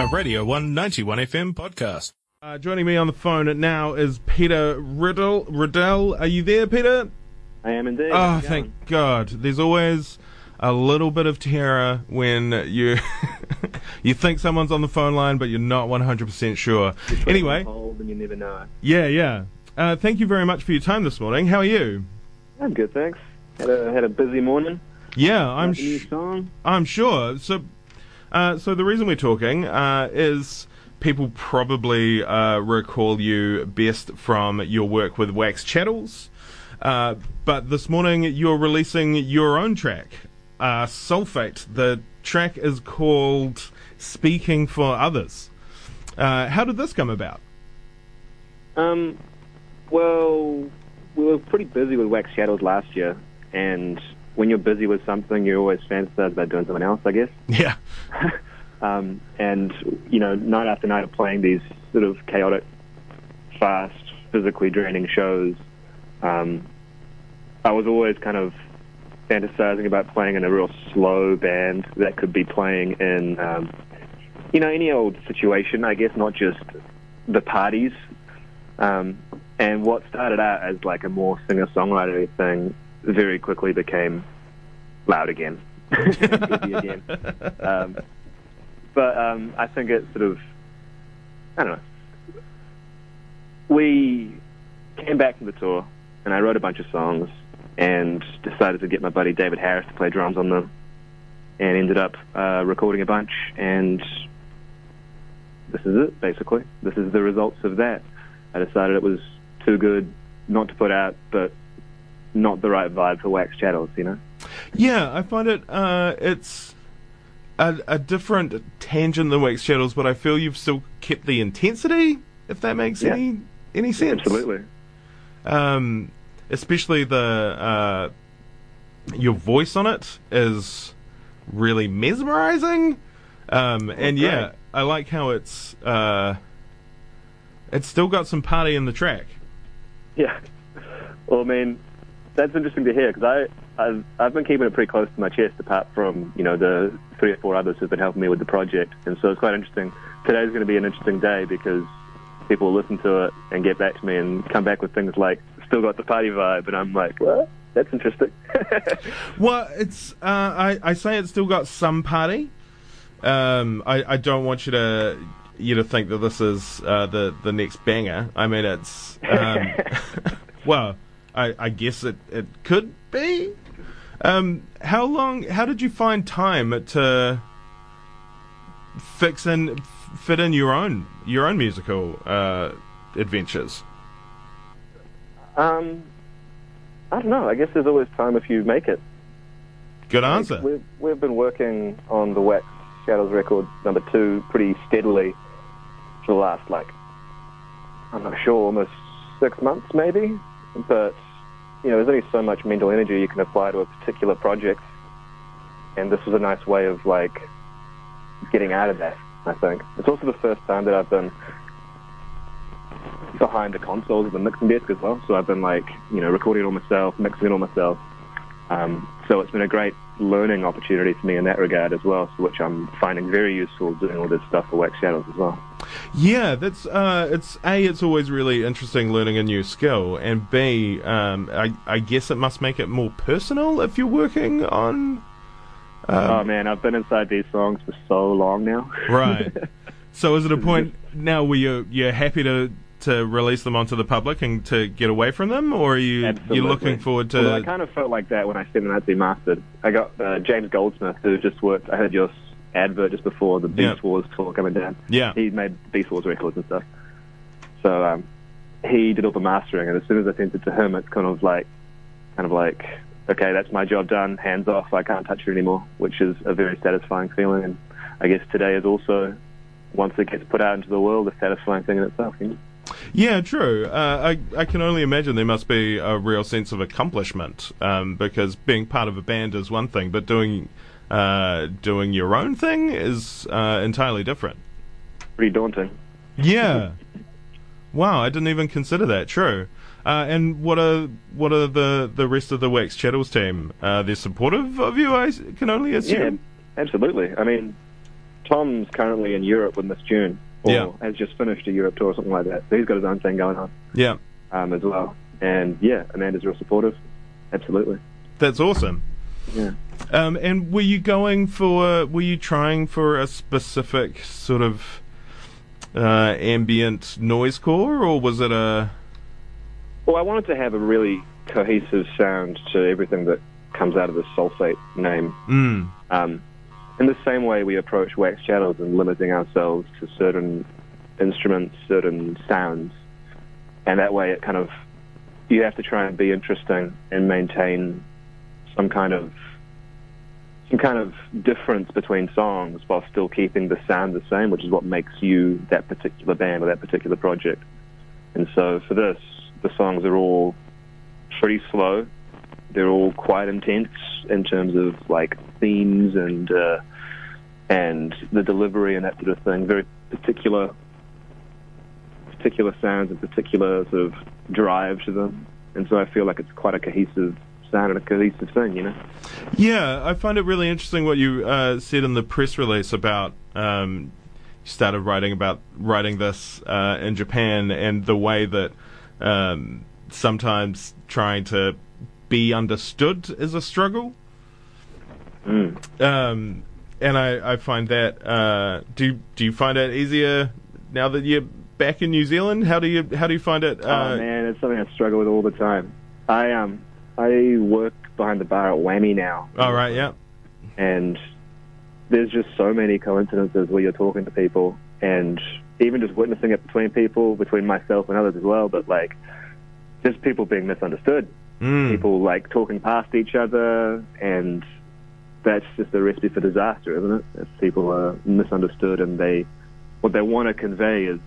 A Radio 191 FM podcast. Uh, joining me on the phone now is Peter Ruddell. Ruddell, are you there, Peter? I am indeed. Oh, thank going? God. There's always a little bit of terror when you you think someone's on the phone line, but you're not 100% sure. Anyway, Hold and you never know. yeah, yeah. Uh, thank you very much for your time this morning. How are you? I'm good, thanks. Had a had a busy morning. Yeah, I'm Got a new sh- song. I'm sure. So, uh, so the reason we're talking uh, is people probably uh, recall you best from your work with Wax Chattels. Uh, but this morning you're releasing your own track, uh, Sulfate. The track is called Speaking for Others. How did this come about? Um, well, we were pretty busy with Wax Chattels last year, and when you're busy with something, you're always fantasize about doing something else, I guess. Yeah. Um, and you know, night after night of playing these sort of chaotic, fast, physically draining shows, um, I was always kind of fantasizing about playing in a real slow band that could be playing in, um, you know, any old situation. I guess not just the parties. Um, and what started out as like a more singer-songwriter thing very quickly became loud again, again. Um, but um, I think it sort of, I don't know. We came back from the tour, and I wrote a bunch of songs, and decided to get my buddy David Harris to play drums on them, and ended up uh, recording a bunch, and this is it, basically. This is the results of that. I decided it was too good not to put out, but not the right vibe for Wax Chattels, you know? Yeah, I find it. Uh, it's a, a different tangent than Wax Chattels, but I feel you've still kept the intensity. If that makes Yeah. any any sense. Absolutely. Um, especially the uh, your voice on it is really mesmerizing. Um, and great. yeah, I like how it's uh, it's still got some party in the track. Yeah. Well, I mean, that's interesting to hear because I I've I've been keeping it pretty close to my chest, apart from you know the three or four others who've been helping me with the project, and so it's quite interesting. Today's going to be an interesting day because people will listen to it and get back to me and come back with things like still got the party vibe, and I'm like, well, that's interesting. Well, it's uh, I I say it's still got some party. Um, I I don't want you to you to think that this is uh, the the next banger. I mean, it's um, well, I I guess it it could be. Um, how long? How did you find time to fix and fit in your own your own musical uh, adventures? um, I don't know. I guess there's always time if you make it. Good Like, answer. We've, we've been working on the Wax Chattels record number two pretty steadily for the last, like, I'm not sure, almost six months maybe. But, you know, there's only so much mental energy you can apply to a particular project. And this was a nice way of, like, getting out of that, I think. It's also the first time that I've been behind the consoles of the mixing desk as well. So I've been, like, you know, recording it all myself, mixing it all myself. Um, so it's been a great learning opportunity for me in that regard as well, which I'm finding very useful doing all this stuff for Wax Chattels as well. Yeah, that's uh, it's a. It's always really interesting learning a new skill, and b. Um, I, I guess it must make it more personal if you're working on. oh man, I've been inside these songs for so long now. Right. so is it a point now where you're you're happy to to release them onto the public and to get away from them, or are you Absolutely. you're looking forward to? Although I kind of felt like that when I sent them out to be mastered. I got uh, James Goldsmith, who just worked. I heard your advert just before the Beast Yeah. Wars tour coming down. Yeah. he made Beast Wars records and stuff. So um, he did all the mastering, and as soon as I sent it to him, it's kind of like, kind of like, okay, that's my job done. Hands off. I can't touch it anymore, which is a very satisfying feeling. And I guess today is also, once it gets put out into the world, a satisfying thing in itself. You know? Yeah, true. Uh, I I can only imagine there must be a real sense of accomplishment um, because being part of a band is one thing, but doing uh, doing your own thing is uh, entirely different. Pretty daunting. Yeah. wow, I didn't even consider that. True. Uh, and what are what are the, the rest of the Wax Chattels team? Uh, they're supportive of you. I can only assume. Yeah, absolutely. I mean, Tom's currently in Europe with Miss June, or Yeah. has just finished a Europe tour or something like that. So he's got his own thing going on Yeah, um, as well. And yeah, Amanda's real supportive. Absolutely. that's awesome. Yeah. Um, and were you going for? Were you trying for a specific sort of uh, ambient noise core, or was it a? Well, I wanted to have a really cohesive sound to everything that comes out of the sulfate name. Mm, Um, in the same way we approach Wax Chattels and limiting ourselves to certain instruments, certain sounds, and that way it kind of you have to try and be interesting and maintain some kind of some kind of difference between songs while still keeping the sound the same, which is what makes you that particular band or that particular project. And so for this, the songs are all pretty slow. They're all quite intense in terms of like themes and uh, and the delivery and that sort of thing. Very particular particular sounds and particular sort of drive to them. And so I feel like it's quite a cohesive and a cohesive thing, you know. yeah, I find it really interesting what you uh, said in the press release about. Um, you started writing about writing this uh, in Japan and the way that um, sometimes trying to be understood is a struggle. Mm. Um, and I, I find that uh, do do you find it easier now that you're back in New Zealand? How do you how do you find it? Uh, oh man, it's something I struggle with all the time. I um I work behind the bar at Whammy now. All right, yeah, and there's just so many coincidences where you're talking to people and even just witnessing it between people, between myself and others as well, but like just people being misunderstood. Mm. People like talking past each other and that's just a recipe for disaster, isn't it? If people are misunderstood and they what they want to convey is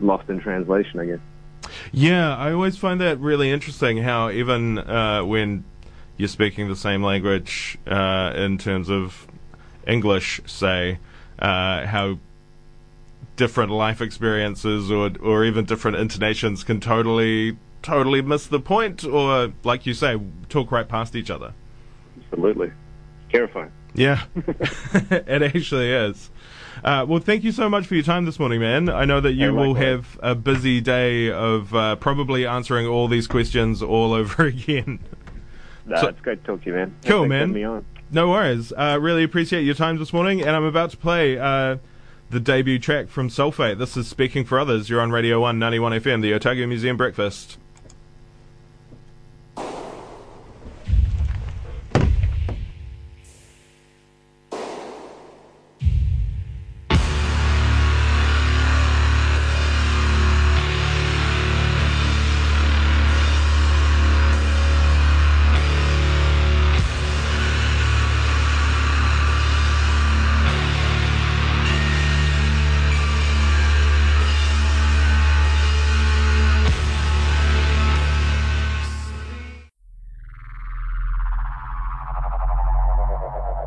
lost in translation, I guess. Yeah, I always find that really interesting. How even uh, when you're speaking the same language uh, in terms of English, say, uh, how different life experiences or or even different intonations can totally totally miss the point, or like you say, talk right past each other. Absolutely. Terrifying. Yeah, it actually is. Uh, well, thank you so much for your time this morning, man. I know that you Hey, will have a busy day of uh, probably answering all these questions all over again. No, So- it's great to talk to you, man. Cool, Thanks man. having Me on. No worries. Uh, really appreciate your time this morning, and I'm about to play uh, the debut track from Sulfate. This is Speaking for Others. You're on Radio 1 91 FM, the Otago Museum Breakfast.